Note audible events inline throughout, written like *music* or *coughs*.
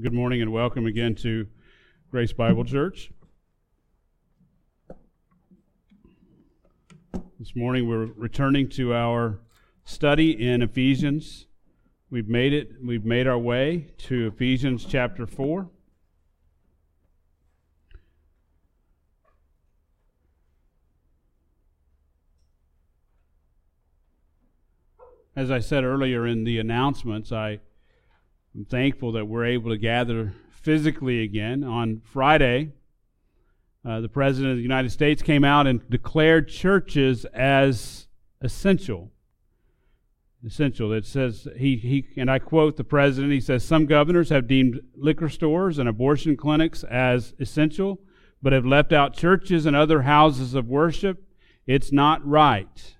Good morning and welcome again to Grace Bible Church. This morning we're returning to our study in Ephesians. We've made it, we've made our way to Ephesians chapter 4. As I said earlier in the announcements, I I'm thankful that we're able to gather physically again. On Friday, uh, the President of the United States came out and declared churches as essential. Essential. It says, he, he, and I quote the President, he says, Some governors have deemed liquor stores and abortion clinics as essential, but have left out churches and other houses of worship. It's not right.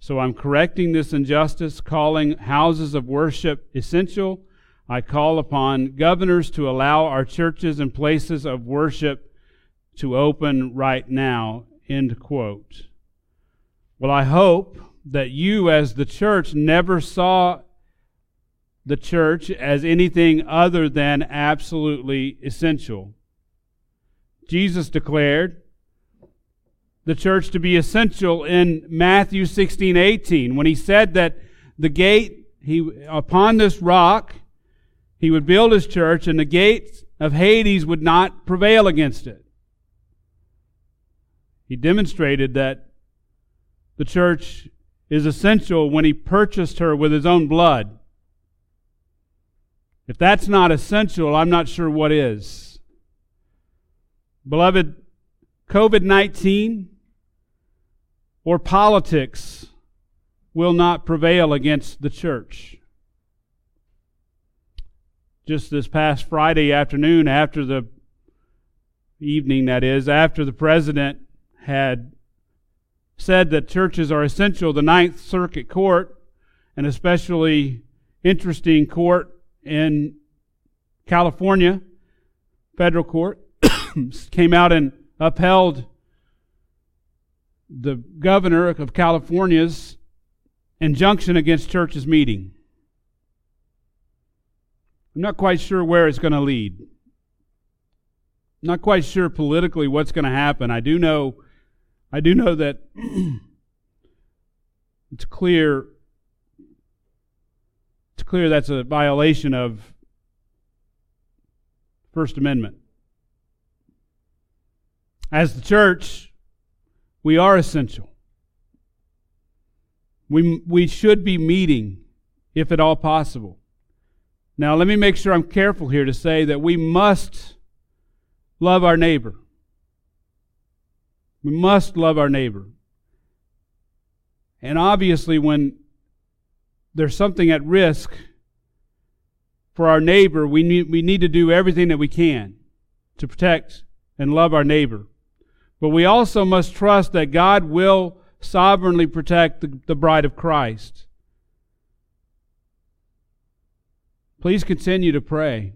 So I'm correcting this injustice, calling houses of worship essential I call upon governors to allow our churches and places of worship to open right now. End quote. Well, I hope that you, as the church, never saw the church as anything other than absolutely essential. Jesus declared the church to be essential in Matthew 16 18 when he said that the gate, he, upon this rock, he would build his church, and the gates of Hades would not prevail against it. He demonstrated that the church is essential when he purchased her with his own blood. If that's not essential, I'm not sure what is. Beloved, COVID 19 or politics will not prevail against the church just this past Friday afternoon, after the evening, that is, after the president had said that churches are essential, the Ninth Circuit Court, an especially interesting court in California, federal court, *coughs* came out and upheld the governor of California's injunction against churches meeting. I'm not quite sure where it's going to lead. I'm not quite sure politically what's going to happen. I do know I do know that *clears throat* it's clear it's clear that's a violation of First Amendment. As the church, we are essential. We, we should be meeting, if at all possible. Now, let me make sure I'm careful here to say that we must love our neighbor. We must love our neighbor. And obviously, when there's something at risk for our neighbor, we need, we need to do everything that we can to protect and love our neighbor. But we also must trust that God will sovereignly protect the, the bride of Christ. Please continue to pray.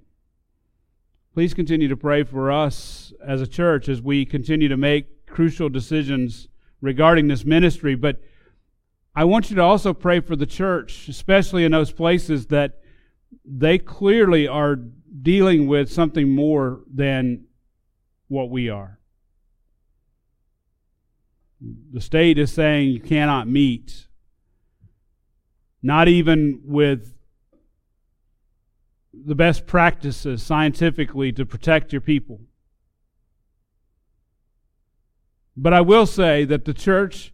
Please continue to pray for us as a church as we continue to make crucial decisions regarding this ministry. But I want you to also pray for the church, especially in those places that they clearly are dealing with something more than what we are. The state is saying you cannot meet, not even with the best practices scientifically to protect your people. But I will say that the church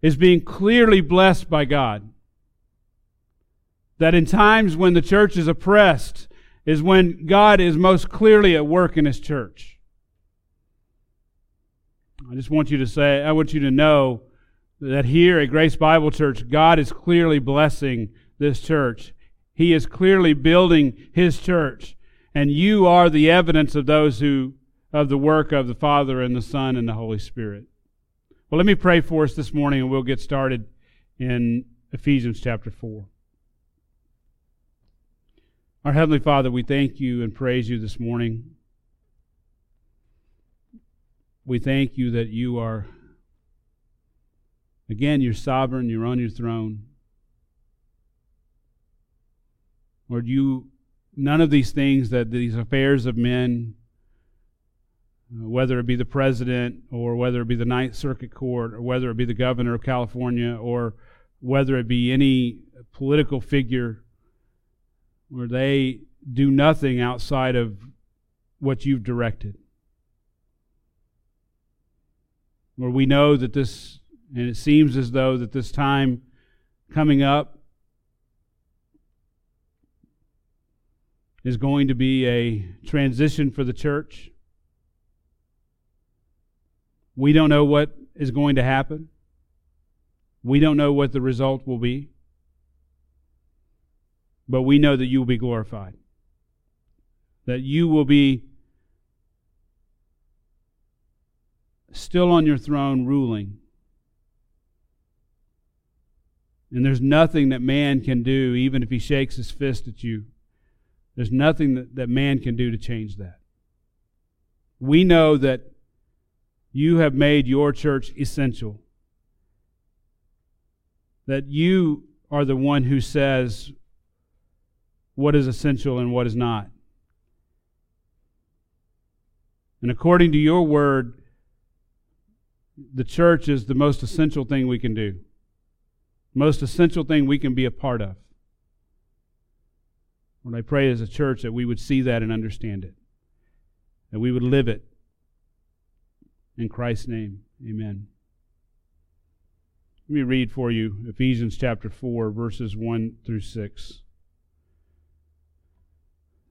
is being clearly blessed by God. That in times when the church is oppressed is when God is most clearly at work in his church. I just want you to say, I want you to know that here at Grace Bible Church, God is clearly blessing this church. He is clearly building his church, and you are the evidence of those who of the work of the Father and the Son and the Holy Spirit. Well, let me pray for us this morning and we'll get started in Ephesians chapter 4. Our Heavenly Father, we thank you and praise you this morning. We thank you that you are, again, you're sovereign, you're on your throne. Lord, you none of these things that these affairs of men, uh, whether it be the president or whether it be the Ninth Circuit Court or whether it be the governor of California or whether it be any political figure, where they do nothing outside of what you've directed. Where we know that this, and it seems as though that this time coming up is going to be a transition for the church. We don't know what is going to happen. We don't know what the result will be. But we know that you will be glorified. That you will be still on your throne ruling. And there's nothing that man can do, even if he shakes his fist at you, there's nothing that, that man can do to change that. We know that you have made your church essential. That you are the one who says what is essential and what is not. And according to your word, the church is the most essential thing we can do, most essential thing we can be a part of. What I pray as a church that we would see that and understand it, that we would live it. In Christ's name, amen. Let me read for you Ephesians chapter 4, verses 1 through 6.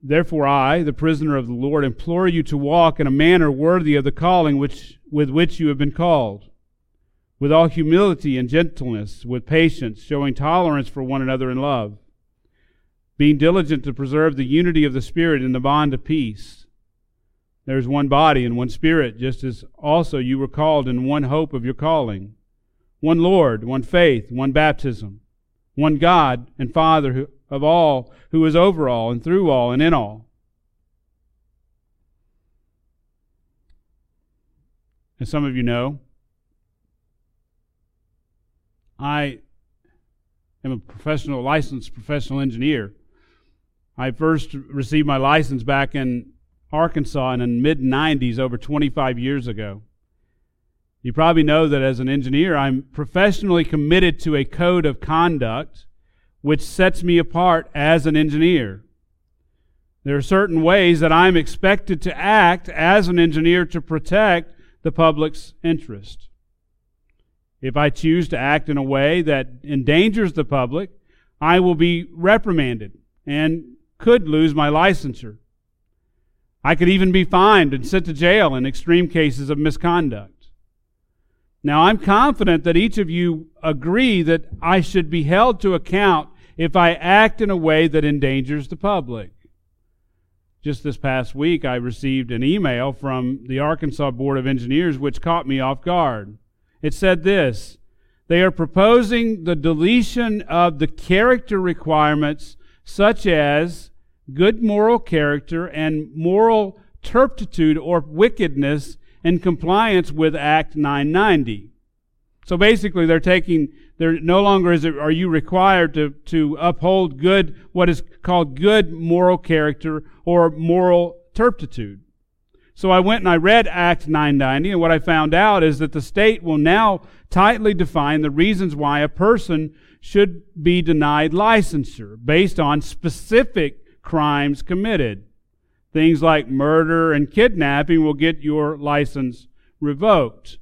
Therefore, I, the prisoner of the Lord, implore you to walk in a manner worthy of the calling which, with which you have been called, with all humility and gentleness, with patience, showing tolerance for one another in love being diligent to preserve the unity of the Spirit in the bond of peace. There is one body and one Spirit, just as also you were called in one hope of your calling. One Lord, one faith, one baptism, one God and Father of all, who is over all and through all and in all. As some of you know, I am a professional, licensed professional engineer. I first received my license back in Arkansas in the mid 90s, over 25 years ago. You probably know that as an engineer, I'm professionally committed to a code of conduct which sets me apart as an engineer. There are certain ways that I'm expected to act as an engineer to protect the public's interest. If I choose to act in a way that endangers the public, I will be reprimanded and could lose my licensure. I could even be fined and sent to jail in extreme cases of misconduct. Now, I'm confident that each of you agree that I should be held to account if I act in a way that endangers the public. Just this past week, I received an email from the Arkansas Board of Engineers which caught me off guard. It said this They are proposing the deletion of the character requirements such as good moral character and moral turpitude or wickedness in compliance with Act 990. So basically, they're taking, they're no longer is it, are you required to, to uphold good, what is called good moral character or moral turpitude. So I went and I read Act 990, and what I found out is that the state will now tightly define the reasons why a person should be denied licensure based on specific crimes committed. Things like murder and kidnapping will get your license revoked.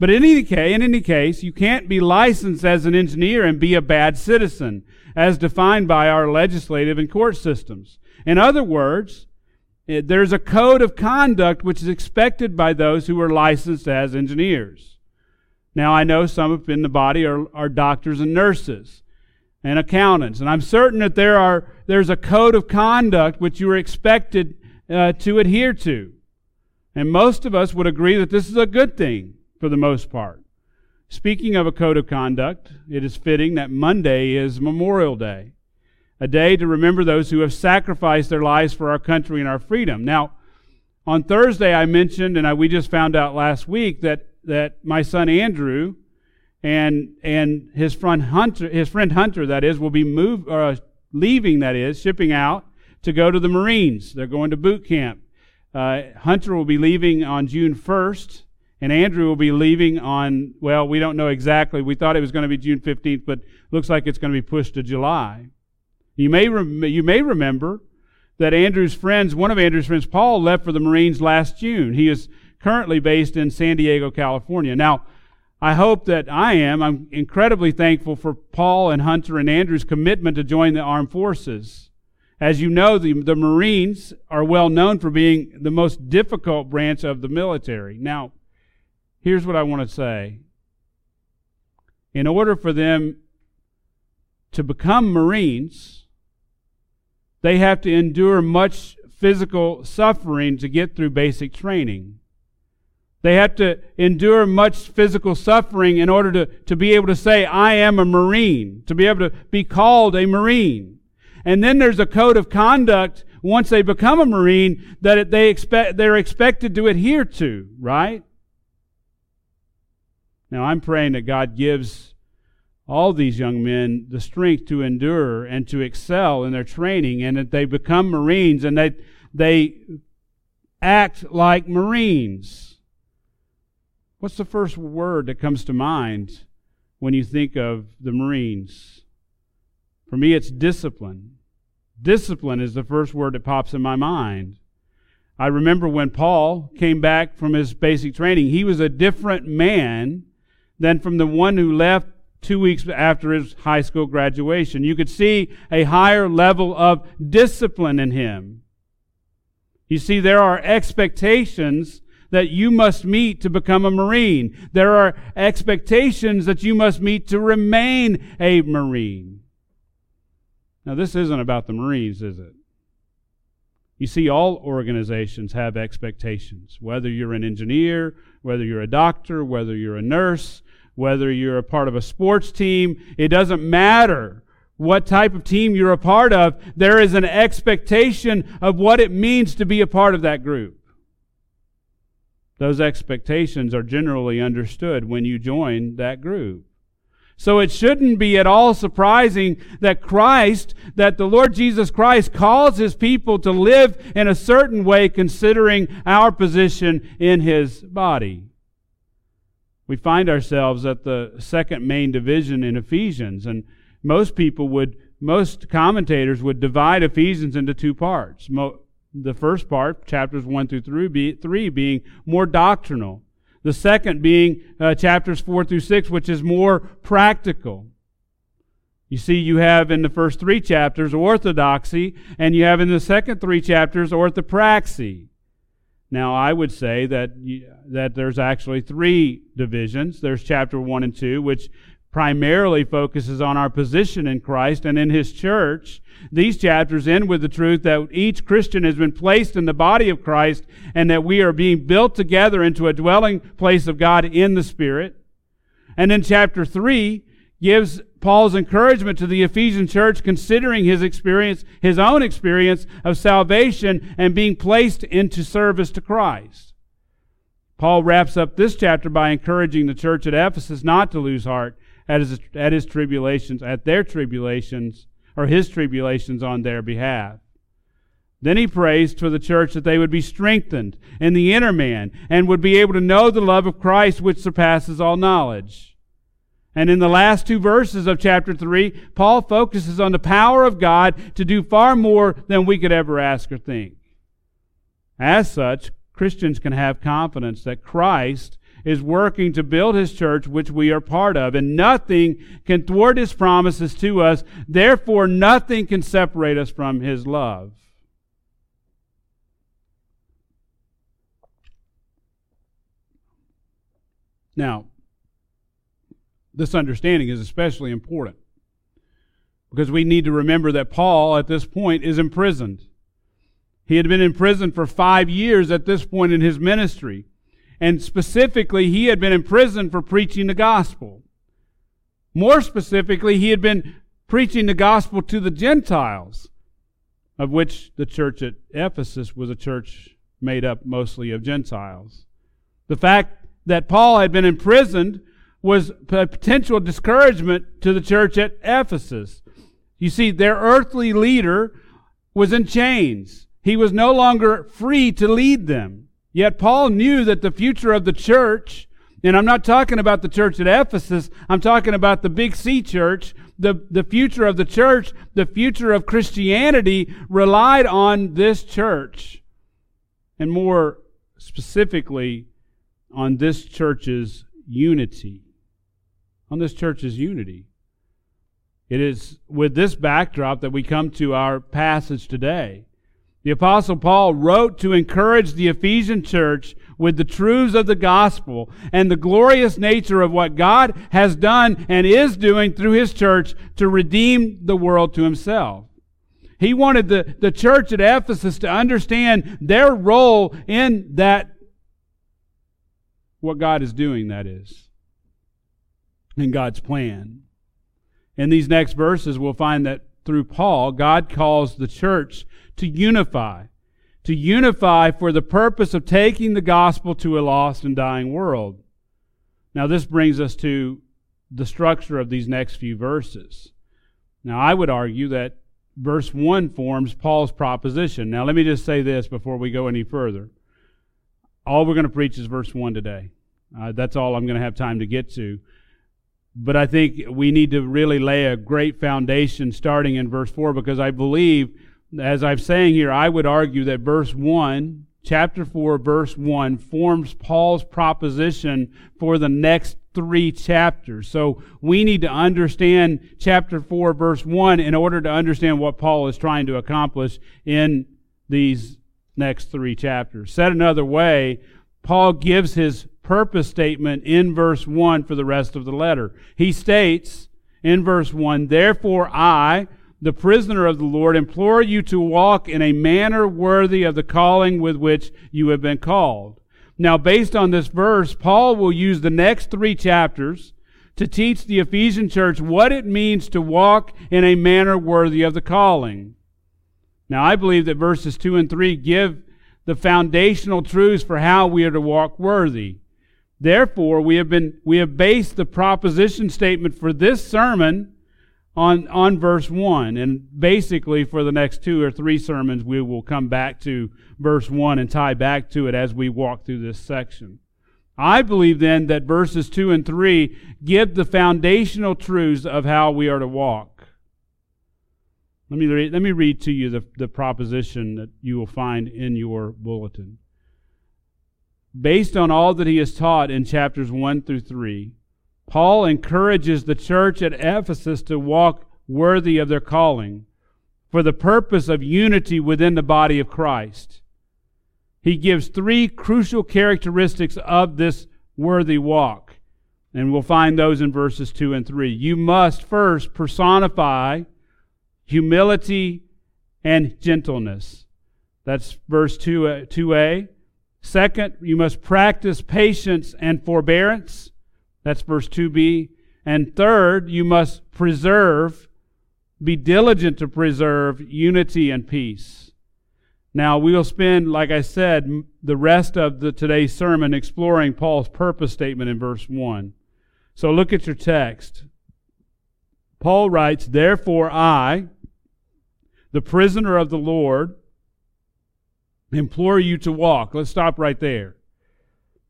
But in any case, in any case, you can't be licensed as an engineer and be a bad citizen, as defined by our legislative and court systems. In other words, eh, there's a code of conduct which is expected by those who are licensed as engineers. Now, I know some in the body are, are doctors and nurses and accountants, and I'm certain that there are, there's a code of conduct which you are expected uh, to adhere to. And most of us would agree that this is a good thing for the most part. Speaking of a code of conduct, it is fitting that Monday is Memorial Day, a day to remember those who have sacrificed their lives for our country and our freedom. Now, on Thursday, I mentioned, and I, we just found out last week, that that my son Andrew and and his friend Hunter, his friend Hunter, that is, will be moved, uh, leaving, that is, shipping out to go to the Marines. They're going to boot camp. Uh, Hunter will be leaving on June 1st, and Andrew will be leaving on, well, we don't know exactly. We thought it was going to be June 15th, but looks like it's going to be pushed to July. You may, rem- you may remember that Andrew's friends, one of Andrew's friends, Paul, left for the Marines last June. He is currently based in San Diego, California. Now, I hope that I am. I'm incredibly thankful for Paul and Hunter and Andrew's commitment to join the armed forces. As you know, the, the Marines are well known for being the most difficult branch of the military. Now, here's what I want to say. In order for them to become Marines, they have to endure much physical suffering to get through basic training. They have to endure much physical suffering in order to, to be able to say, I am a Marine, to be able to be called a Marine. And then there's a code of conduct once they become a Marine that they expect, they're expected to adhere to, right? Now I'm praying that God gives all these young men the strength to endure and to excel in their training and that they become Marines and that they act like Marines. What's the first word that comes to mind when you think of the Marines? For me, it's discipline. Discipline is the first word that pops in my mind. I remember when Paul came back from his basic training, he was a different man than from the one who left two weeks after his high school graduation. You could see a higher level of discipline in him. You see, there are expectations that you must meet to become a Marine. There are expectations that you must meet to remain a Marine. Now, this isn't about the Marines, is it? You see, all organizations have expectations. Whether you're an engineer, whether you're a doctor, whether you're a nurse, whether you're a part of a sports team, it doesn't matter what type of team you're a part of. There is an expectation of what it means to be a part of that group. Those expectations are generally understood when you join that group. So it shouldn't be at all surprising that Christ, that the Lord Jesus Christ calls his people to live in a certain way considering our position in his body. We find ourselves at the second main division in Ephesians, and most people would, most commentators would divide Ephesians into two parts. The first part, chapters 1 through 3, being more doctrinal the second being uh, chapters 4 through 6, which is more practical. You see, you have in the first three chapters orthodoxy, and you have in the second three chapters orthopraxy. Now, I would say that, that there's actually three divisions. There's chapter 1 and 2, which primarily focuses on our position in Christ and in His church. These chapters end with the truth that each Christian has been placed in the body of Christ and that we are being built together into a dwelling place of God in the Spirit. And then chapter 3 gives Paul's encouragement to the Ephesian church considering his experience, his own experience of salvation and being placed into service to Christ. Paul wraps up this chapter by encouraging the church at Ephesus not to lose heart at his, at his tribulations, at their tribulations, or his tribulations on their behalf. Then he prays for the church that they would be strengthened in the inner man and would be able to know the love of Christ which surpasses all knowledge. And in the last two verses of chapter 3, Paul focuses on the power of God to do far more than we could ever ask or think. As such, Christians can have confidence that Christ is working to build his church, which we are part of, and nothing can thwart his promises to us. Therefore, nothing can separate us from his love. Now, this understanding is especially important because we need to remember that Paul, at this point, is imprisoned. He had been in prison for five years at this point in his ministry. And specifically, he had been in prison for preaching the gospel. More specifically, he had been preaching the gospel to the Gentiles, of which the church at Ephesus was a church made up mostly of Gentiles. The fact that Paul had been imprisoned was a potential discouragement to the church at Ephesus. You see, their earthly leader was in chains. He was no longer free to lead them. Yet Paul knew that the future of the church, and I'm not talking about the church at Ephesus, I'm talking about the Big C church, the, the future of the church, the future of Christianity relied on this church. And more specifically, on this church's unity. On this church's unity. It is with this backdrop that we come to our passage today. The Apostle Paul wrote to encourage the Ephesian church with the truths of the gospel and the glorious nature of what God has done and is doing through his church to redeem the world to himself. He wanted the, the church at Ephesus to understand their role in that, what God is doing, that is, in God's plan. In these next verses, we'll find that through Paul, God calls the church to unify, to unify for the purpose of taking the gospel to a lost and dying world. Now, this brings us to the structure of these next few verses. Now, I would argue that verse 1 forms Paul's proposition. Now, let me just say this before we go any further. All we're going to preach is verse 1 today. Uh, that's all I'm going to have time to get to. But I think we need to really lay a great foundation starting in verse 4 because I believe, as I'm saying here, I would argue that verse 1, chapter 4, verse 1, forms Paul's proposition for the next three chapters. So we need to understand chapter 4, verse 1 in order to understand what Paul is trying to accomplish in these next three chapters. Said another way, Paul gives his purpose statement in verse 1 for the rest of the letter. He states in verse 1 Therefore, I, the prisoner of the Lord, implore you to walk in a manner worthy of the calling with which you have been called. Now, based on this verse, Paul will use the next three chapters to teach the Ephesian church what it means to walk in a manner worthy of the calling. Now, I believe that verses 2 and 3 give the foundational truths for how we are to walk worthy. Therefore, we have been we have based the proposition statement for this sermon on on verse 1 and basically for the next two or three sermons we will come back to verse 1 and tie back to it as we walk through this section. I believe then that verses 2 and 3 give the foundational truths of how we are to walk. Let me read, let me read to you the, the proposition that you will find in your bulletin based on all that he has taught in chapters 1 through 3, Paul encourages the church at Ephesus to walk worthy of their calling for the purpose of unity within the body of Christ. He gives three crucial characteristics of this worthy walk, and we'll find those in verses 2 and 3. You must first personify humility and gentleness. That's verse 2, uh, 2a. Second, you must practice patience and forbearance. That's verse 2b. And third, you must preserve, be diligent to preserve unity and peace. Now, we'll spend, like I said, the rest of the, today's sermon exploring Paul's purpose statement in verse 1. So look at your text. Paul writes, Therefore I, the prisoner of the Lord, implore you to walk. Let's stop right there.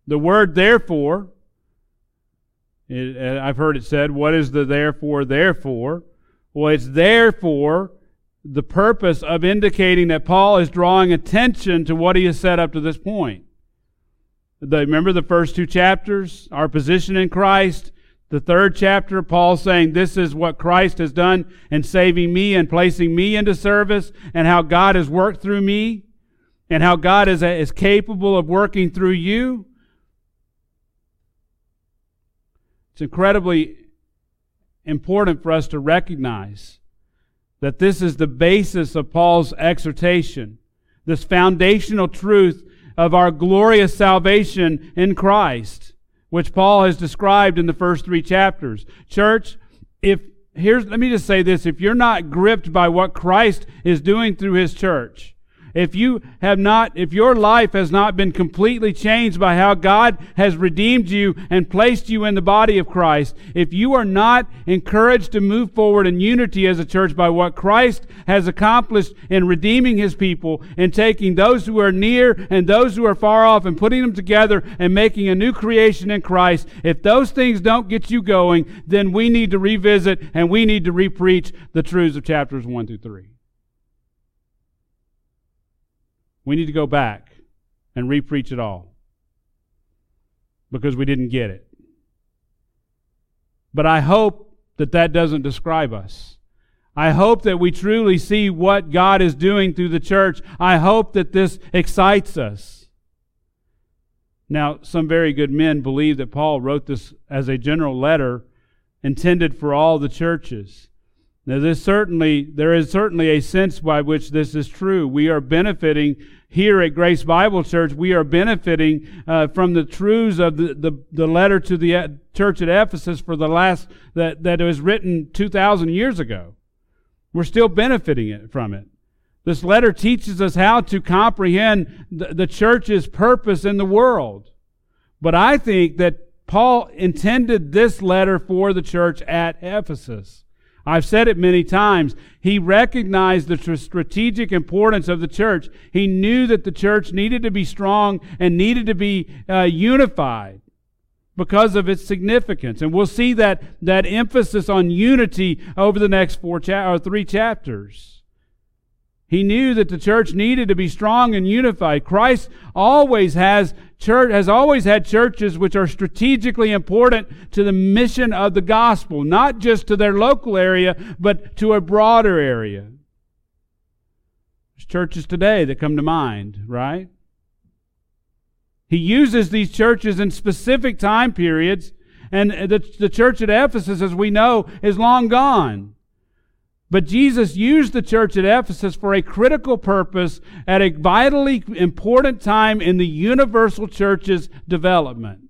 The word therefore, it, uh, I've heard it said, what is the therefore, therefore? Well, it's therefore the purpose of indicating that Paul is drawing attention to what he has said up to this point. The, remember the first two chapters, our position in Christ. The third chapter, Paul saying, This is what Christ has done in saving me and placing me into service, and how God has worked through me and how God is, is capable of working through you. It's incredibly important for us to recognize that this is the basis of Paul's exhortation, this foundational truth of our glorious salvation in Christ, which Paul has described in the first three chapters. Church, if here's let me just say this if you're not gripped by what Christ is doing through his church, if you have not, if your life has not been completely changed by how God has redeemed you and placed you in the body of Christ, if you are not encouraged to move forward in unity as a church by what Christ has accomplished in redeeming his people and taking those who are near and those who are far off and putting them together and making a new creation in Christ, if those things don't get you going, then we need to revisit and we need to repreach the truths of chapters 1 through 3. We need to go back and repreach it all because we didn't get it. But I hope that that doesn't describe us. I hope that we truly see what God is doing through the church. I hope that this excites us. Now, some very good men believe that Paul wrote this as a general letter intended for all the churches. Now, this certainly, there is certainly a sense by which this is true. We are benefiting here at Grace Bible Church. We are benefiting uh, from the truths of the, the, the letter to the uh, church at Ephesus for the last, that, that was written 2,000 years ago. We're still benefiting it, from it. This letter teaches us how to comprehend the, the church's purpose in the world. But I think that Paul intended this letter for the church at Ephesus. I've said it many times. He recognized the strategic importance of the church. He knew that the church needed to be strong and needed to be uh, unified because of its significance. And we'll see that, that emphasis on unity over the next four cha- or three chapters. He knew that the church needed to be strong and unified. Christ always has church has always had churches which are strategically important to the mission of the gospel, not just to their local area, but to a broader area. There's churches today that come to mind, right? He uses these churches in specific time periods, and the, the church at Ephesus, as we know, is long gone. But Jesus used the church at Ephesus for a critical purpose at a vitally important time in the universal church's development.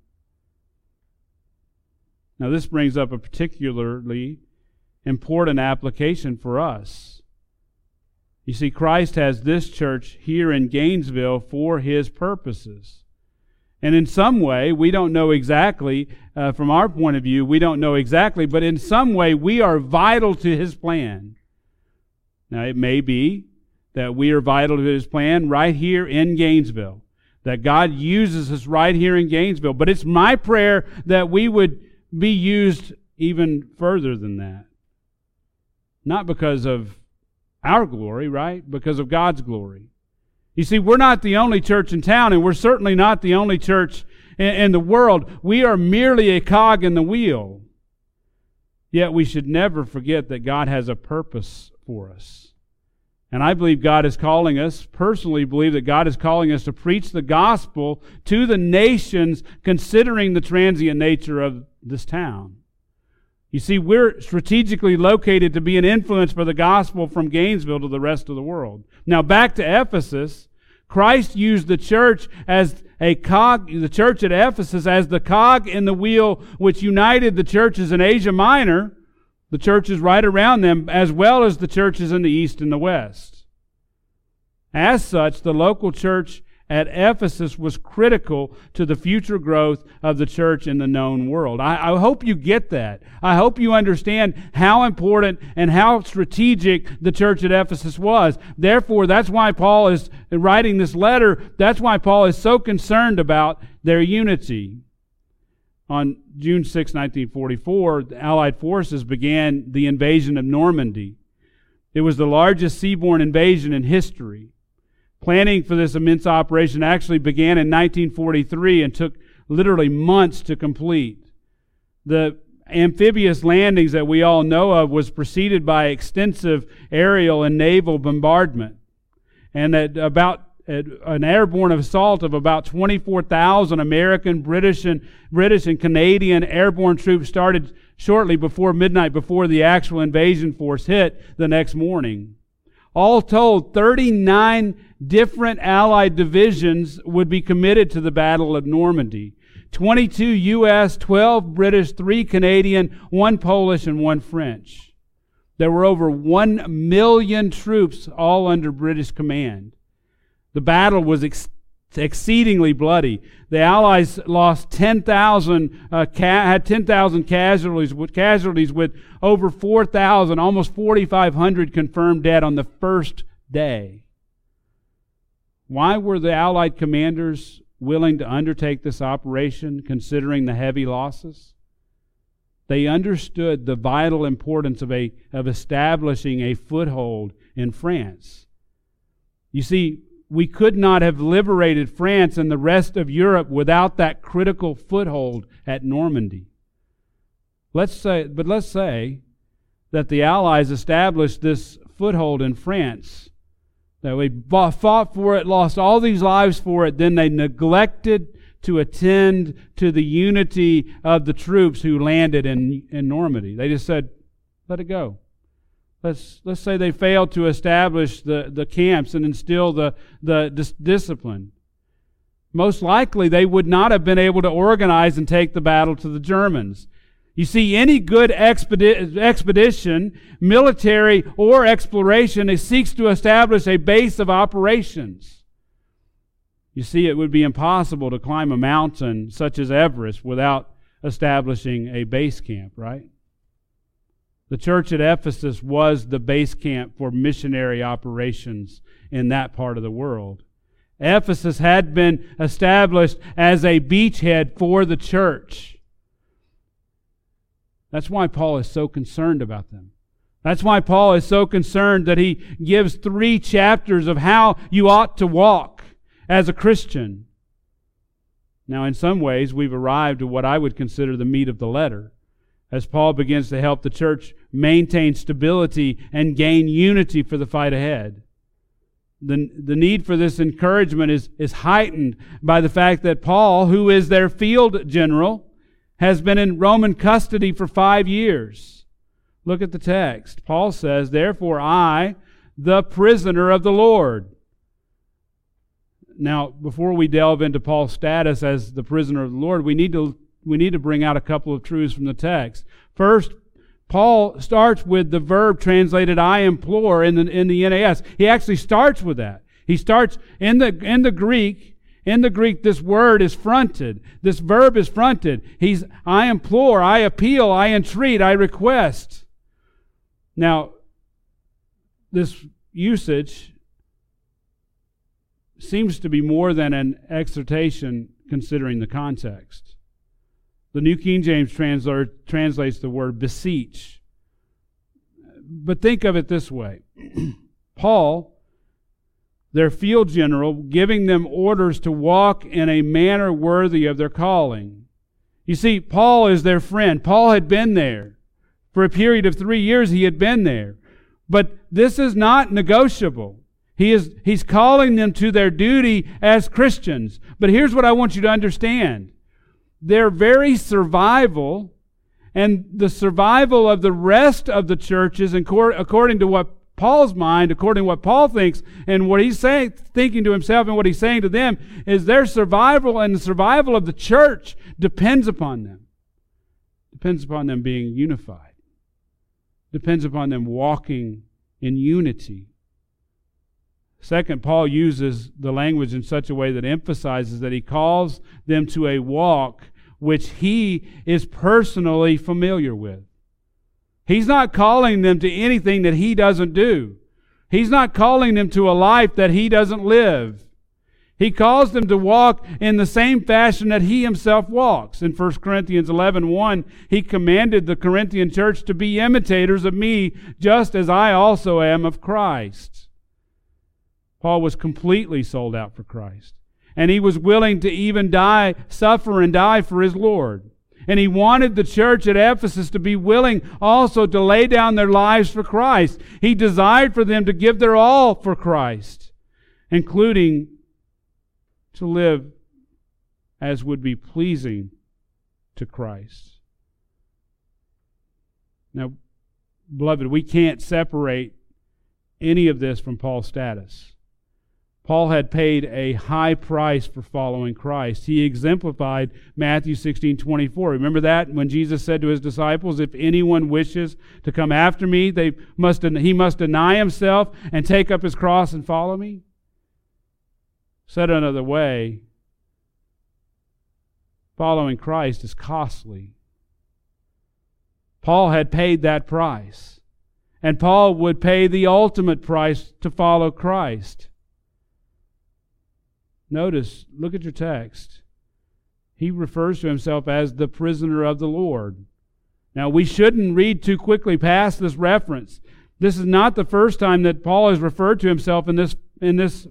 Now, this brings up a particularly important application for us. You see, Christ has this church here in Gainesville for his purposes. And in some way, we don't know exactly, uh, from our point of view, we don't know exactly, but in some way, we are vital to his plan. Now, it may be that we are vital to his plan right here in Gainesville, that God uses us right here in Gainesville. But it's my prayer that we would be used even further than that. Not because of our glory, right? Because of God's glory. You see, we're not the only church in town, and we're certainly not the only church in, in the world. We are merely a cog in the wheel. Yet we should never forget that God has a purpose for us. And I believe God is calling us, personally believe that God is calling us to preach the gospel to the nations, considering the transient nature of this town. You see, we're strategically located to be an influence for the gospel from Gainesville to the rest of the world. Now, back to Ephesus. Christ used the church as a cog, the church at Ephesus as the cog in the wheel which united the churches in Asia Minor, the churches right around them, as well as the churches in the east and the west. As such, the local church at Ephesus was critical to the future growth of the church in the known world. I, I, hope you get that. I hope you understand how important and how strategic the church at Ephesus was. Therefore, that's why Paul is writing this letter. That's why Paul is so concerned about their unity. On June 6, 1944, the Allied forces began the invasion of Normandy. It was the largest seaborne invasion in history. Planning for this immense operation actually began in 1943 and took literally months to complete. The amphibious landings that we all know of was preceded by extensive aerial and naval bombardment. And at about an airborne assault of about 24,000 American, British, and British and Canadian airborne troops started shortly before midnight, before the actual invasion force hit the next morning. All told, 39 different Allied divisions would be committed to the Battle of Normandy 22 U.S., 12 British, 3 Canadian, 1 Polish, and 1 French. There were over 1 million troops all under British command. The battle was ex- exceedingly bloody. The Allies lost 10,000, uh, ca- had 10,000 casualties, with casualties with over 4,000, almost 4,500 confirmed dead on the first day. Why were the Allied commanders willing to undertake this operation, considering the heavy losses? They understood the vital importance of, a, of establishing a foothold in France. You see, we could not have liberated France and the rest of Europe without that critical foothold at Normandy. Let's say, but let's say that the Allies established this foothold in France, that we fought for it, lost all these lives for it, then they neglected to attend to the unity of the troops who landed in, in Normandy. They just said, let it go. Let's, let's say they failed to establish the, the camps and instill the, the dis- discipline. Most likely, they would not have been able to organize and take the battle to the Germans. You see, any good expedi- expedition, military or exploration, seeks to establish a base of operations. You see, it would be impossible to climb a mountain such as Everest without establishing a base camp, right? The church at Ephesus was the base camp for missionary operations in that part of the world. Ephesus had been established as a beachhead for the church. That's why Paul is so concerned about them. That's why Paul is so concerned that he gives three chapters of how you ought to walk as a Christian. Now, in some ways, we've arrived at what I would consider the meat of the letter as Paul begins to help the church maintain stability and gain unity for the fight ahead. The, the need for this encouragement is, is heightened by the fact that Paul, who is their field general, has been in Roman custody for five years. Look at the text. Paul says, Therefore, I, the prisoner of the Lord. Now, before we delve into Paul's status as the prisoner of the Lord, we need to we need to bring out a couple of truths from the text. First, Paul starts with the verb translated I implore in the, in the NAS. He actually starts with that. He starts in the, in the Greek, in the Greek, this word is fronted. This verb is fronted. He's, I implore, I appeal, I entreat, I request. Now, this usage seems to be more than an exhortation considering the context. The New King James translates the word beseech. But think of it this way *clears throat* Paul, their field general, giving them orders to walk in a manner worthy of their calling. You see, Paul is their friend. Paul had been there. For a period of three years, he had been there. But this is not negotiable. He is, he's calling them to their duty as Christians. But here's what I want you to understand their very survival and the survival of the rest of the churches, according to what Paul's mind, according to what Paul thinks, and what he's saying, thinking to himself, and what he's saying to them, is their survival and the survival of the church depends upon them. Depends upon them being unified. Depends upon them walking in unity Second, Paul uses the language in such a way that emphasizes that he calls them to a walk which he is personally familiar with. He's not calling them to anything that he doesn't do. He's not calling them to a life that he doesn't live. He calls them to walk in the same fashion that he himself walks. In 1 Corinthians 11 1, he commanded the Corinthian church to be imitators of me, just as I also am of Christ. Paul was completely sold out for Christ. And he was willing to even die, suffer and die for his Lord. And he wanted the church at Ephesus to be willing also to lay down their lives for Christ. He desired for them to give their all for Christ, including to live as would be pleasing to Christ. Now, beloved, we can't separate any of this from Paul's status. Paul had paid a high price for following Christ. He exemplified Matthew 16 24. Remember that when Jesus said to his disciples, If anyone wishes to come after me, they must, he must deny himself and take up his cross and follow me? Said another way, following Christ is costly. Paul had paid that price. And Paul would pay the ultimate price to follow Christ. Notice, look at your text. He refers to himself as the prisoner of the Lord. Now, we shouldn't read too quickly past this reference. This is not the first time that Paul has referred to himself in this, in this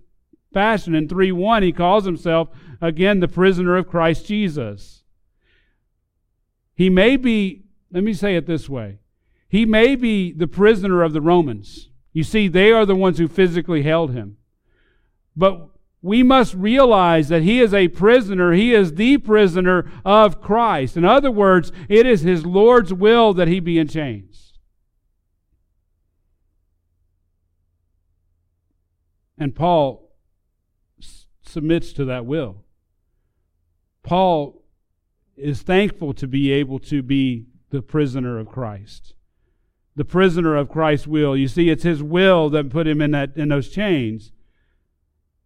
fashion. In 3 1, he calls himself, again, the prisoner of Christ Jesus. He may be, let me say it this way he may be the prisoner of the Romans. You see, they are the ones who physically held him. But we must realize that he is a prisoner. He is the prisoner of Christ. In other words, it is his Lord's will that he be in chains. And Paul s- submits to that will. Paul is thankful to be able to be the prisoner of Christ the prisoner of Christ's will. You see, it's his will that put him in that in those chains.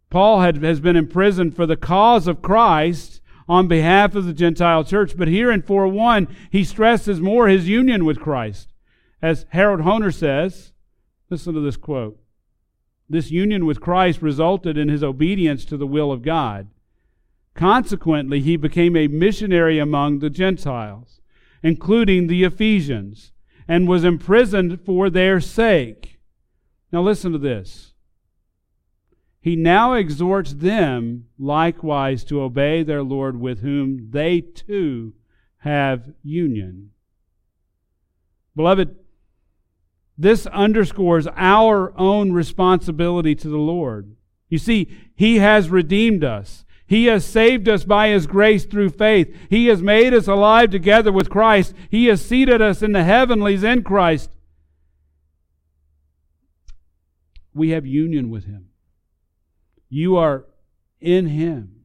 Paul had, has been imprisoned for the cause of Christ on behalf of the Gentile church, but here in 4.1, he stresses more his union with Christ. As Harold Hoehner says, listen to this quote. This union with Christ resulted in his obedience to the will of God. Consequently, he became a missionary among the Gentiles, including the Ephesians and was imprisoned for their sake. Now listen to this. He now exhorts them likewise to obey their Lord with whom they too have union. Beloved, this underscores our own responsibility to the Lord. You see, He has redeemed us. He has saved us by His grace through faith. He has made us alive together with Christ. He has seated us in the heavenlies in Christ. We have union with Him. You are in Him.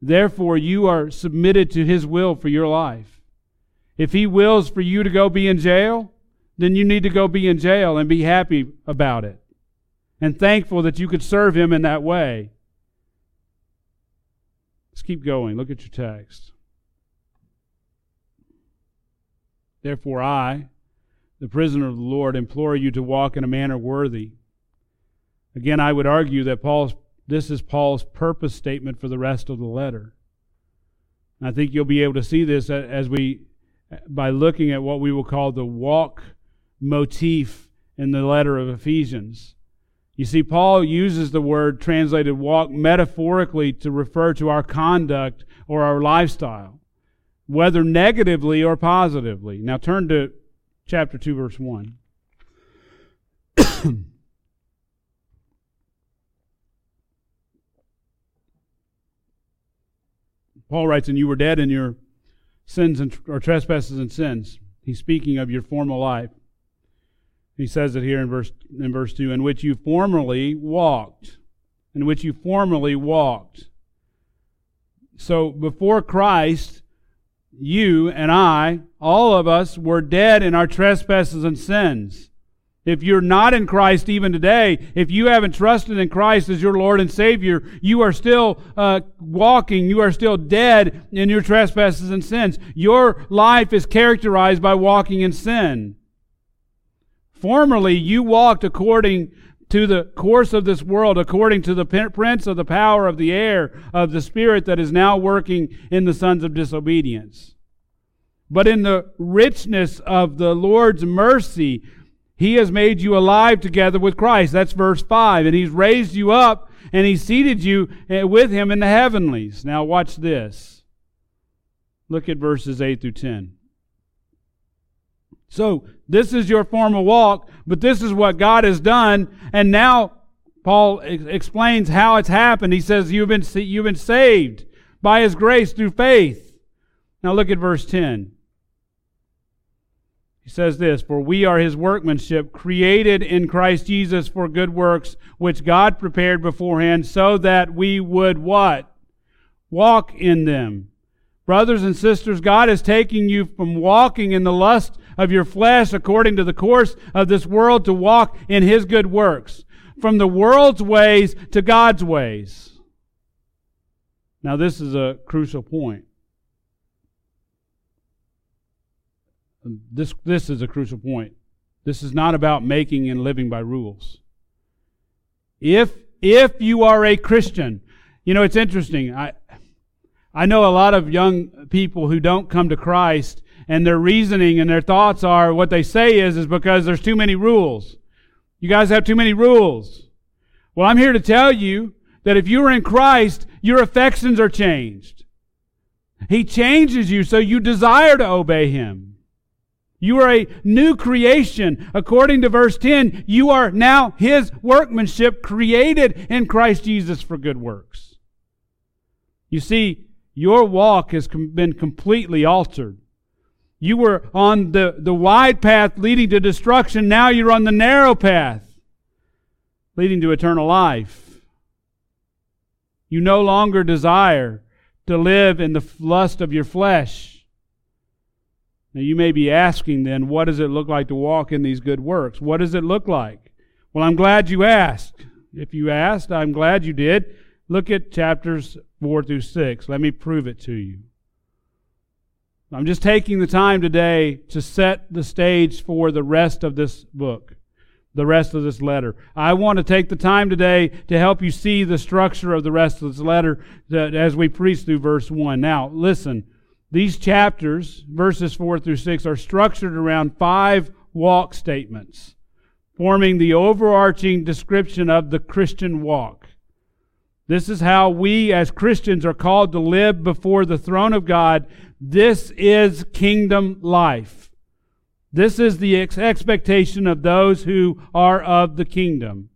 Therefore, you are submitted to His will for your life. If He wills for you to go be in jail, then you need to go be in jail and be happy about it and thankful that you could serve Him in that way. Let's keep going. Look at your text. Therefore, I, the prisoner of the Lord, implore you to walk in a manner worthy. Again, I would argue that Paul's this is Paul's purpose statement for the rest of the letter. And I think you'll be able to see this as we by looking at what we will call the walk motif in the letter of Ephesians. You see, Paul uses the word translated walk metaphorically to refer to our conduct or our lifestyle, whether negatively or positively. Now turn to chapter 2, verse 1. *coughs* Paul writes, And you were dead in your sins and, or trespasses and sins. He's speaking of your former life. He says it here in verse in verse 2, in which you formerly walked. In which you formerly walked. So before Christ, you and I, all of us, were dead in our trespasses and sins. If you're not in Christ even today, if you haven't trusted in Christ as your Lord and Savior, you are still uh, walking, you are still dead in your trespasses and sins. Your life is characterized by walking in sin. Formerly, you walked according to the course of this world, according to the prince of the power of the air, of the spirit that is now working in the sons of disobedience. But in the richness of the Lord's mercy, He has made you alive together with Christ. That's verse 5. And He's raised you up and He seated you eh, with Him in the heavenlies. Now, watch this. Look at verses 8 through 10. So, this is your formal walk, but this is what God has done. And now, Paul ex- explains how it's happened. He says, you've been, you've been saved by His grace through faith. Now, look at verse 10. He says this For we are His workmanship, created in Christ Jesus for good works, which God prepared beforehand, so that we would what? Walk in them. Brothers and sisters, God is taking you from walking in the lust of your flesh according to the course of this world to walk in His good works. from the world's ways to God's ways. Now, this is a crucial point. This, this is a crucial point. This is not about making and living by rules. If, if you are a Christian, you know, it's interesting. I, I know a lot of young people who don't come to Christ and their reasoning and their thoughts are what they say is, is because there's too many rules. You guys have too many rules. Well, I'm here to tell you that if you're in Christ, your affections are changed. He changes you so you desire to obey Him. You are a new creation. According to verse 10, you are now His workmanship created in Christ Jesus for good works. You see, your walk has been completely altered. You were on the, the wide path leading to destruction. Now you're on the narrow path leading to eternal life. You no longer desire to live in the lust of your flesh. Now, you may be asking then, what does it look like to walk in these good works? What does it look like? Well, I'm glad you asked. If you asked, I'm glad you did. Look at chapters 4 through 6. Let me prove it to you. I'm just taking the time today to set the stage for the rest of this book, the rest of this letter. I want to take the time today to help you see the structure of the rest of this letter as we preach through verse 1. Now, listen. These chapters, verses 4 through 6, are structured around five walk statements, forming the overarching description of the Christian walk. This is how we as Christians are called to live before the throne of God. This is kingdom life. This is the ex- expectation of those who are of the kingdom.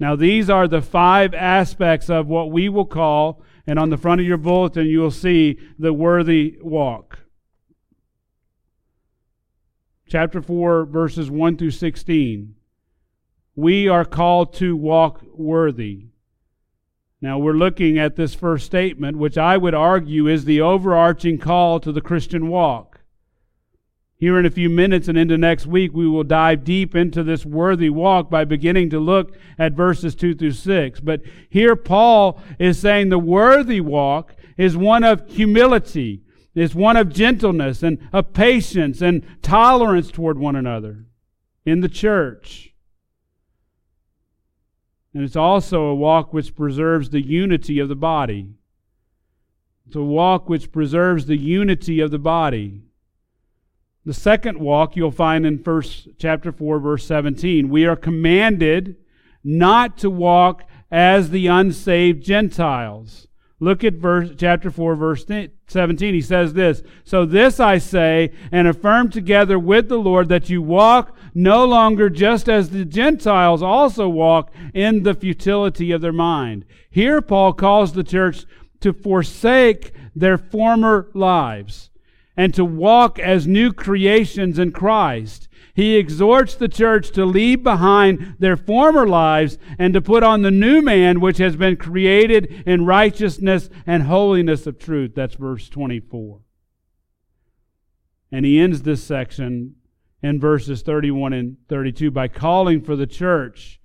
Now, these are the five aspects of what we will call and on the front of your bulletin, you will see the worthy walk. Chapter 4, verses 1 through 16. We are called to walk worthy. Now, we're looking at this first statement, which I would argue is the overarching call to the Christian walk. Here in a few minutes and into next week, we will dive deep into this worthy walk by beginning to look at verses 2 through 6. But here Paul is saying the worthy walk is one of humility, is one of gentleness and of patience and tolerance toward one another in the church. And it's also a walk which preserves the unity of the body. It's a walk which preserves the unity of the body. The second walk you'll find in first chapter 4 verse 17. We are commanded not to walk as the unsaved Gentiles. Look at verse chapter 4 verse 17. He says this, "So this I say and affirm together with the Lord that you walk no longer just as the Gentiles also walk in the futility of their mind." Here Paul calls the church to forsake their former lives and to walk as new creations in Christ. He exhorts the church to leave behind their former lives and to put on the new man which has been created in righteousness and holiness of truth. That's verse 24. And he ends this section in verses 31 and 32 by calling for the church.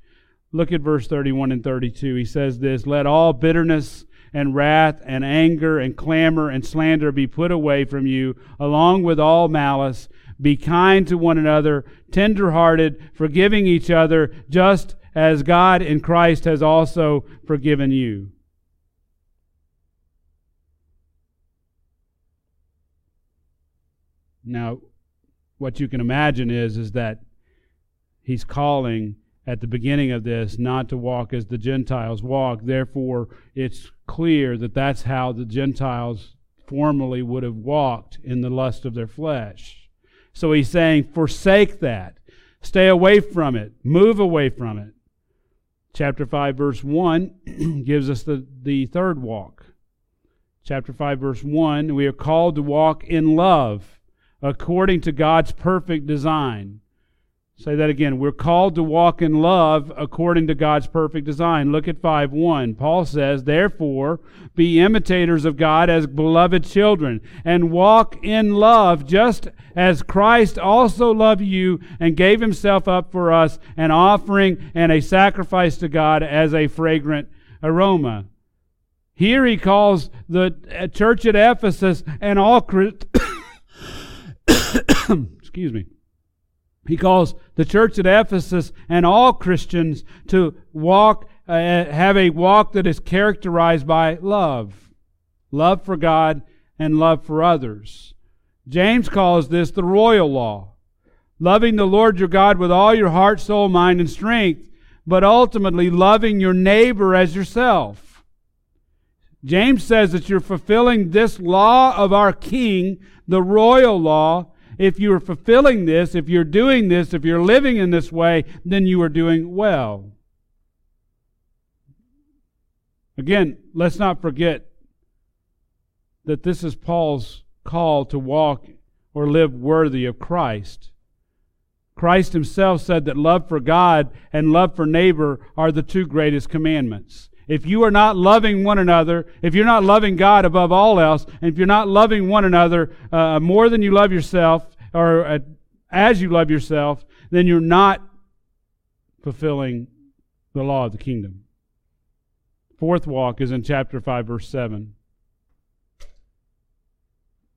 Look at verse 31 and 32. He says this Let all bitterness and wrath and anger and clamor and slander be put away from you, along with all malice. Be kind to one another, tenderhearted, forgiving each other, just as God in Christ has also forgiven you. Now, what you can imagine is, is that he's calling at the beginning of this not to walk as the Gentiles walk. Therefore, it's clear that that's how the Gentiles formerly would have walked in the lust of their flesh. So he's saying, forsake that. Stay away from it. Move away from it. Chapter 5, verse 1 *clears throat* gives us the, the third walk. Chapter 5, verse 1 we are called to walk in love according to God's perfect design. Say that again. We're called to walk in love according to God's perfect design. Look at 5 1. Paul says, Therefore, be imitators of God as beloved children, and walk in love, just as Christ also loved you and gave himself up for us, an offering and a sacrifice to God as a fragrant aroma. Here he calls the uh, church at Ephesus and all *coughs* *coughs* excuse me he calls the church at Ephesus and all Christians to walk, uh, have a walk that is characterized by love. Love for God and love for others. James calls this the royal law. Loving the Lord your God with all your heart, soul, mind, and strength, but ultimately loving your neighbor as yourself. James says that you're fulfilling this law of our King, the royal law, if you are fulfilling this, if you're doing this, if you're living in this way, then you are doing well. Again, let's not forget that this is Paul's call to walk or live worthy of Christ. Christ himself said that love for God and love for neighbor are the two greatest commandments. If you are not loving one another, if you're not loving God above all else, and if you're not loving one another uh, more than you love yourself, or uh, as you love yourself, then you're not fulfilling the law of the kingdom. Fourth walk is in chapter 5, verse 7.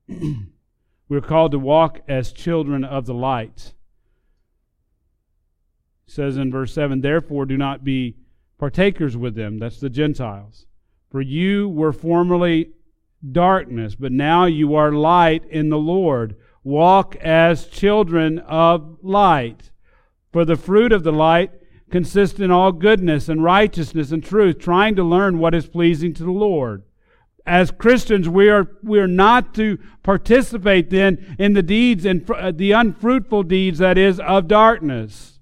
*clears throat* We're called to walk as children of the light. It says in verse 7 Therefore, do not be partakers with them. That's the Gentiles. For you were formerly darkness, but now you are light in the Lord. Walk as children of light. For the fruit of the light consists in all goodness and righteousness and truth, trying to learn what is pleasing to the Lord. As Christians, we are, we are not to participate then in the deeds and uh, the unfruitful deeds that is of darkness.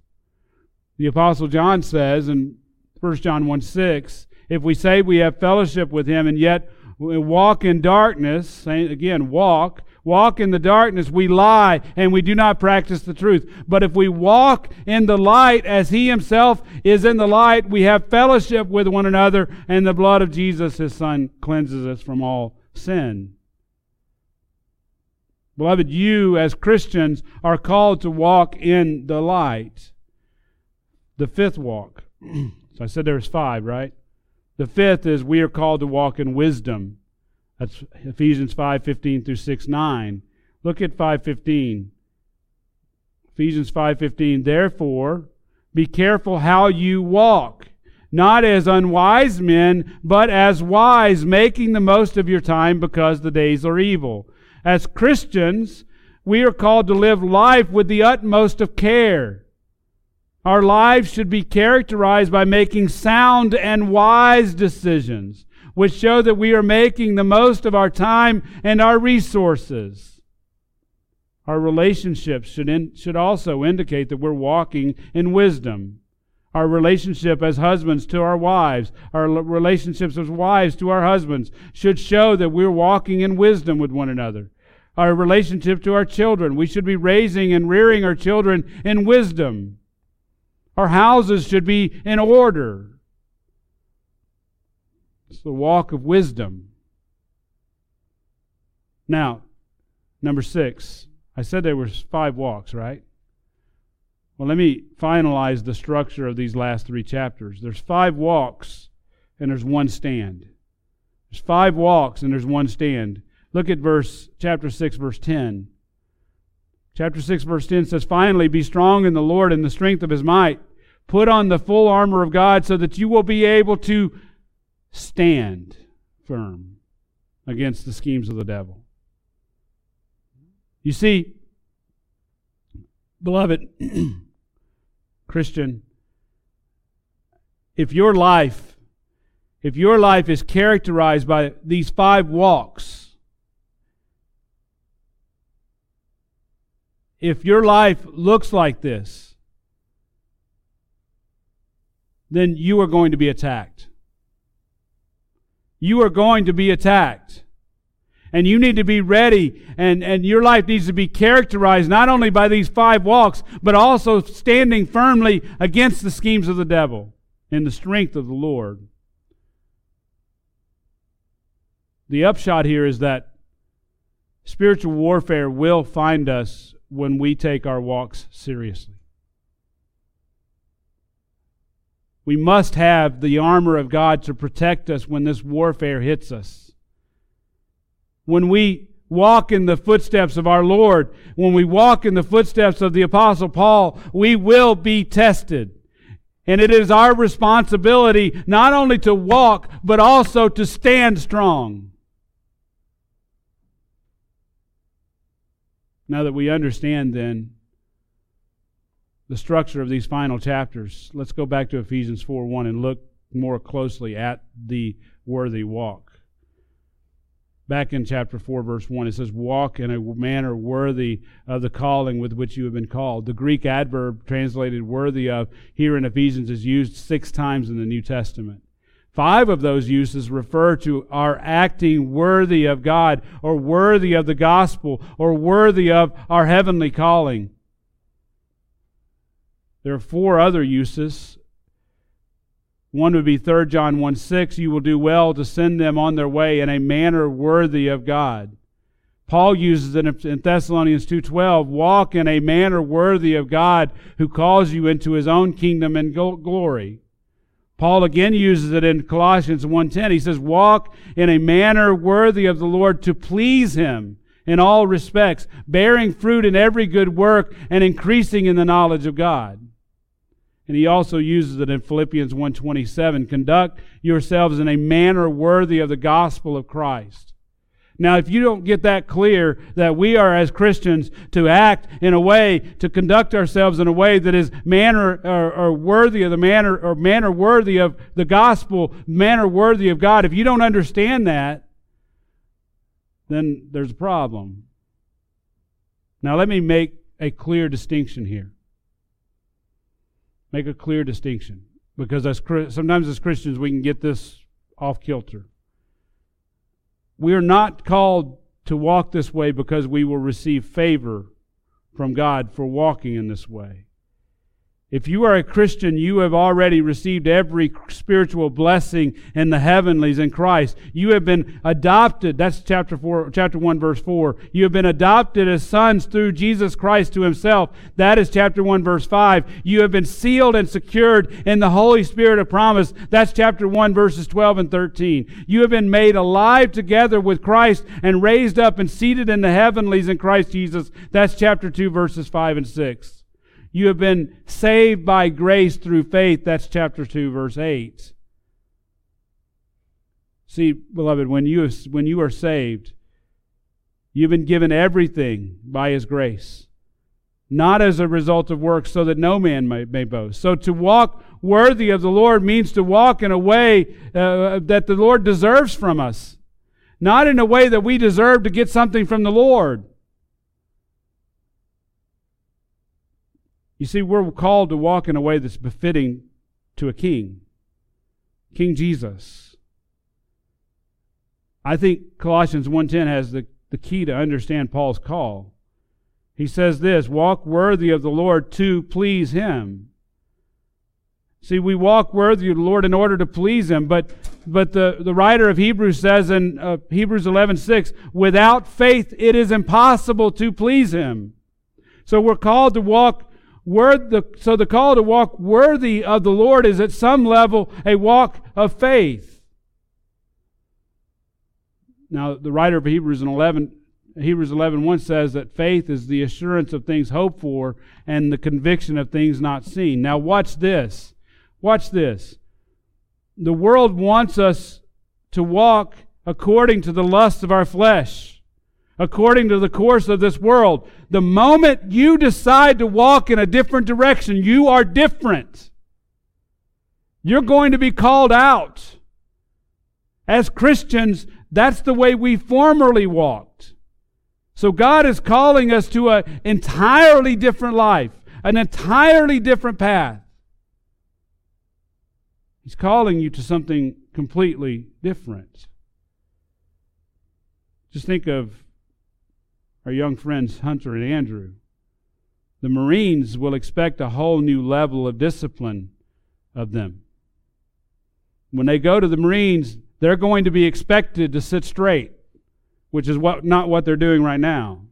The Apostle John says in 1 John 1 6, if we say we have fellowship with him and yet walk in darkness, again, walk, walk in the darkness, we lie and we do not practice the truth. But if we walk in the light as he himself is in the light, we have fellowship with one another, and the blood of Jesus, his son, cleanses us from all sin. Beloved, you as Christians are called to walk in the light. The fifth walk. *clears throat* So I said there's five, right? The fifth is we are called to walk in wisdom. That's Ephesians 5 15 through 6 9. Look at 515. Ephesians 5:15 Therefore be careful how you walk not as unwise men but as wise making the most of your time because the days are evil as Christians we are called to live life with the utmost of care our lives should be characterized by making sound and wise decisions, which show that we are making the most of our time and our resources. Our relationships should, in, should also indicate that we're walking in wisdom. Our relationship as husbands to our wives, our relationships as wives to our husbands, should show that we're walking in wisdom with one another. Our relationship to our children, we should be raising and rearing our children in wisdom. Our houses should be in order. It's the walk of wisdom. Now, number six. I said there were five walks, right? Well, let me finalize the structure of these last three chapters. There's five walks and there's one stand. There's five walks and there's one stand. Look at verse chapter 6 verse 10. Chapter 6 verse 10 says, "Finally be strong in the Lord and the strength of his might." Put on the full armor of God so that you will be able to stand firm against the schemes of the devil. You see, beloved *clears throat* Christian, if your life if your life is characterized by these five walks, if your life looks like this, then you are going to be attacked. You are going to be attacked. And you need to be ready, and, and your life needs to be characterized not only by these five walks, but also standing firmly against the schemes of the devil in the strength of the Lord. The upshot here is that spiritual warfare will find us when we take our walks seriously. We must have the armor of God to protect us when this warfare hits us when we walk in the footsteps of our Lord, when we walk in the footsteps of the Apostle Paul, we will be tested. And it is our responsibility not only to walk, but also to stand strong. Now that we understand then the structure of these final chapters, let's go back to Ephesians 4 1 and look more closely at the worthy walk back in chapter 4, verse 1, it says, Walk in a manner worthy of the calling with which you have been called. The Greek adverb translated worthy of here in Ephesians is used six times in the New Testament. Five of those uses refer to our acting worthy of God, or worthy of the gospel, or worthy of our heavenly calling. There are four other uses one would be 3 John 1 6, you will do well to send them on their way in a manner worthy of God. Paul uses it in Thessalonians 2:12, walk in a manner worthy of God who calls you into his own kingdom and glory. Paul again uses it in Colossians 1:10. He says, "Walk in a manner worthy of the Lord to please him in all respects, bearing fruit in every good work and increasing in the knowledge of God." And he also uses it in Philippians 1:27, conduct yourselves in a manner worthy of the gospel of Christ. Now, if you don't get that clear that we are as Christians to act in a way, to conduct ourselves in a way that is manner or, or worthy of the manner or manner worthy of the gospel, manner worthy of God, if you don't understand that, then there's a problem. Now, let me make a clear distinction here make a clear distinction because as sometimes as Christians we can get this off kilter. We are not called to walk this way because we will receive favor from God for walking in this way. If you are a Christian, you have already received every spiritual blessing in the heavenlies in Christ. You have been adopted. That's chapter 4, chapter 1, verse 4. You have been adopted as sons through Jesus Christ to himself. That is chapter 1, verse 5. You have been sealed and secured in the Holy Spirit of promise. That's chapter 1, verses 12 and 13. You have been made alive together with Christ and raised up and seated in the heavenlies in Christ Jesus. That's chapter 2, verses 5 and 6. You have been saved by grace through faith. That's chapter 2, verse 8. See, beloved, when you, when you are saved, you've been given everything by His grace, not as a result of works, so that no man may, may boast. So to walk worthy of the Lord means to walk in a way uh, that the Lord deserves from us, not in a way that we deserve to get something from the Lord. You see, we're called to walk in a way that's befitting to a king, King Jesus. I think Colossians 1:10 has the, the key to understand Paul's call. He says this, walk worthy of the Lord to please him. See, we walk worthy of the Lord in order to please him, but but the, the writer of Hebrews says in uh, Hebrews 11:6, without faith it is impossible to please him. So we're called to walk the, so the call to walk worthy of the Lord is at some level a walk of faith. Now, the writer of Hebrews 11, Hebrews 11 1 says that faith is the assurance of things hoped for and the conviction of things not seen. Now, watch this. Watch this. The world wants us to walk according to the lusts of our flesh according to the course of this world. The moment you decide to walk in a different direction, you are different. You're going to be called out. As Christians, that's the way we formerly walked. So God is calling us to an entirely different life, an entirely different path. He's calling you to something completely different. Just think of our young friends Hunter and Andrew. The Marines will expect a whole new level of discipline of them. When they go to the Marines, they're going to be expected to sit straight, which is what, not what they're doing right now.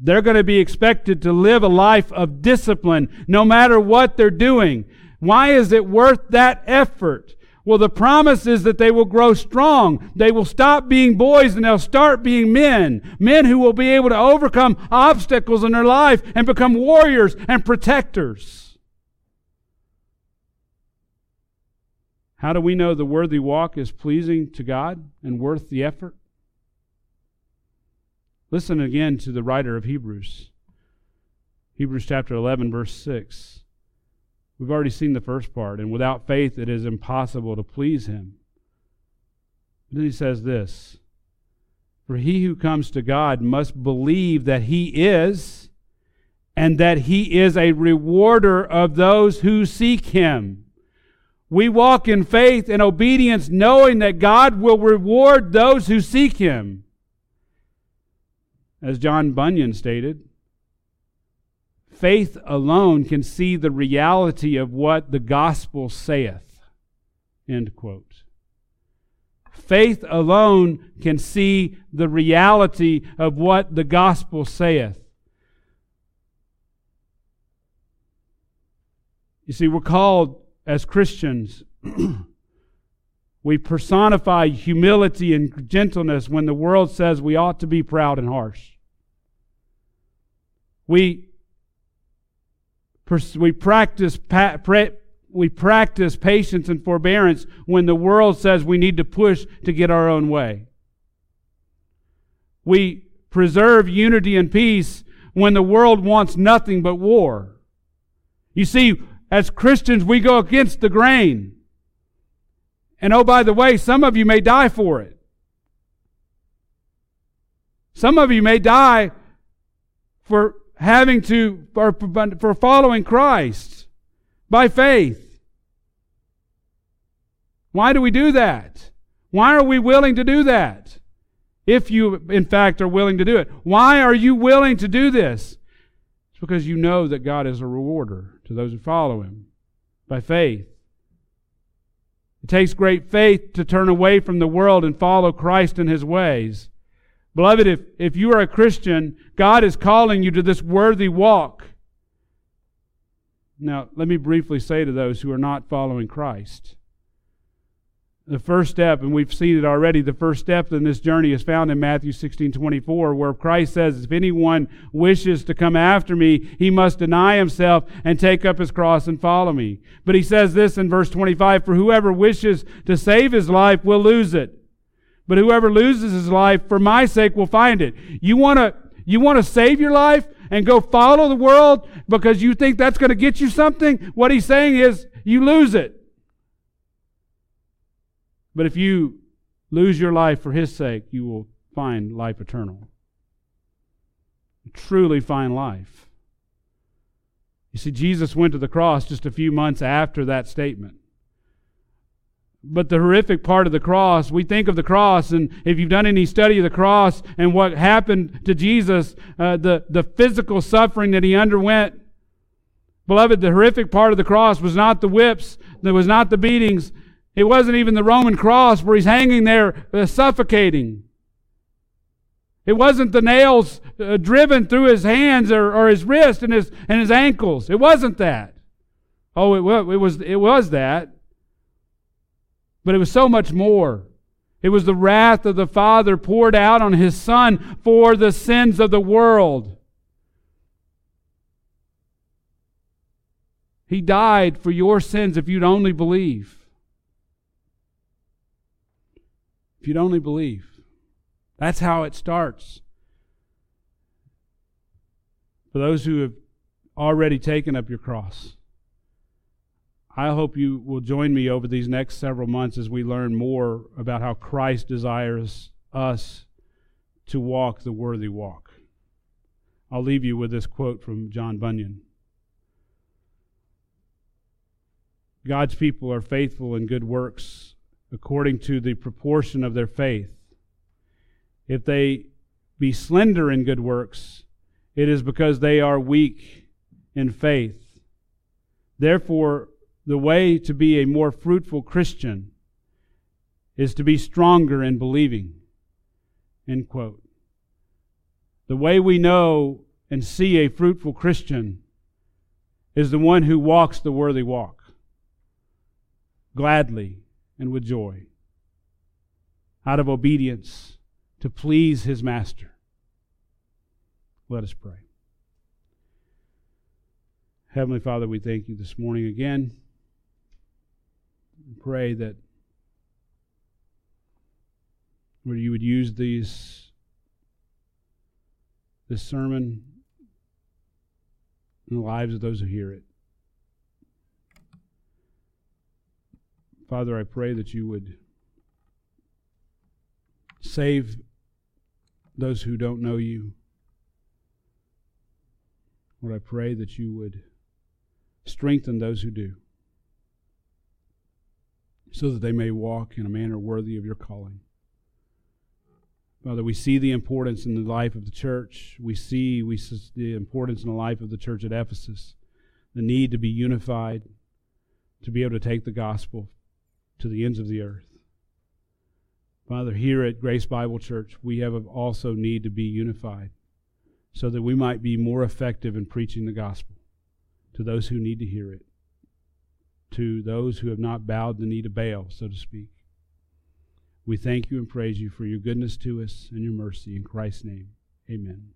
They're going to be expected to live a life of discipline no matter what they're doing. Why is it worth that effort? Well, the promise is that they will grow strong. They will stop being boys and they'll start being men. Men who will be able to overcome obstacles in their life and become warriors and protectors. How do we know the worthy walk is pleasing to God and worth the effort? Listen again to the writer of Hebrews. Hebrews chapter 11, verse 6. We've already seen the first part, and without faith it is impossible to please him. then he says this For he who comes to God must believe that he is, and that he is a rewarder of those who seek him. We walk in faith and obedience, knowing that God will reward those who seek him. As John Bunyan stated, Faith alone can see the reality of what the gospel saith. End quote. Faith alone can see the reality of what the gospel saith. You see, we're called as Christians, *clears throat* we personify humility and gentleness when the world says we ought to be proud and harsh. We we practice, we practice patience and forbearance when the world says we need to push to get our own way. We preserve unity and peace when the world wants nothing but war. You see, as Christians, we go against the grain. And oh, by the way, some of you may die for it. Some of you may die for having to, for, for following Christ by faith. Why do we do that? Why are we willing to do that? If you, in fact, are willing to do it. Why are you willing to do this? It's because you know that God is a rewarder to those who follow Him by faith. It takes great faith to turn away from the world and follow Christ in His ways. Beloved, if, if you are a Christian, God is calling you to this worthy walk. Now, let me briefly say to those who are not following Christ. The first step, and we've seen it already, the first step in this journey is found in Matthew 16 24, where Christ says, If anyone wishes to come after me, he must deny himself and take up his cross and follow me. But he says this in verse 25 For whoever wishes to save his life will lose it but whoever loses his life for my sake will find it. You want to you want to save your life and go follow the world because you think that's going to get you something? What he's saying is you lose it. But if you lose your life for his sake, you will find life eternal. Truly find life. You see, Jesus went to the cross just a few months after that statement. But the horrific part of the cross, we think of the cross, and if you've done any study of the cross and what happened to Jesus, uh, the, the physical suffering that he underwent, beloved, the horrific part of the cross was not the whips, there was not the beatings, it wasn't even the Roman cross where he's hanging there uh, suffocating. It wasn't the nails uh, driven through his hands or, or his wrist and his, and his ankles. It wasn't that. Oh, it, it, was, it was that. But it was so much more. It was the wrath of the Father poured out on his Son for the sins of the world. He died for your sins if you'd only believe. If you'd only believe. That's how it starts. For those who have already taken up your cross. I hope you will join me over these next several months as we learn more about how Christ desires us to walk the worthy walk. I'll leave you with this quote from John Bunyan God's people are faithful in good works according to the proportion of their faith. If they be slender in good works, it is because they are weak in faith. Therefore, the way to be a more fruitful Christian is to be stronger in believing. End quote. The way we know and see a fruitful Christian is the one who walks the worthy walk gladly and with joy, out of obedience to please his master. Let us pray. Heavenly Father, we thank you this morning again. We pray that where you would use these this sermon in the lives of those who hear it. Father, I pray that you would save those who don't know you. Lord, I pray that you would strengthen those who do, so that they may walk in a manner worthy of your calling. Father, we see the importance in the life of the church. We see, we the importance in the life of the church at Ephesus, the need to be unified, to be able to take the gospel to the ends of the earth. Father, here at Grace Bible Church, we have also need to be unified so that we might be more effective in preaching the gospel to those who need to hear it, to those who have not bowed the knee to Baal, so to speak. We thank you and praise you for your goodness to us and your mercy. In Christ's name, amen.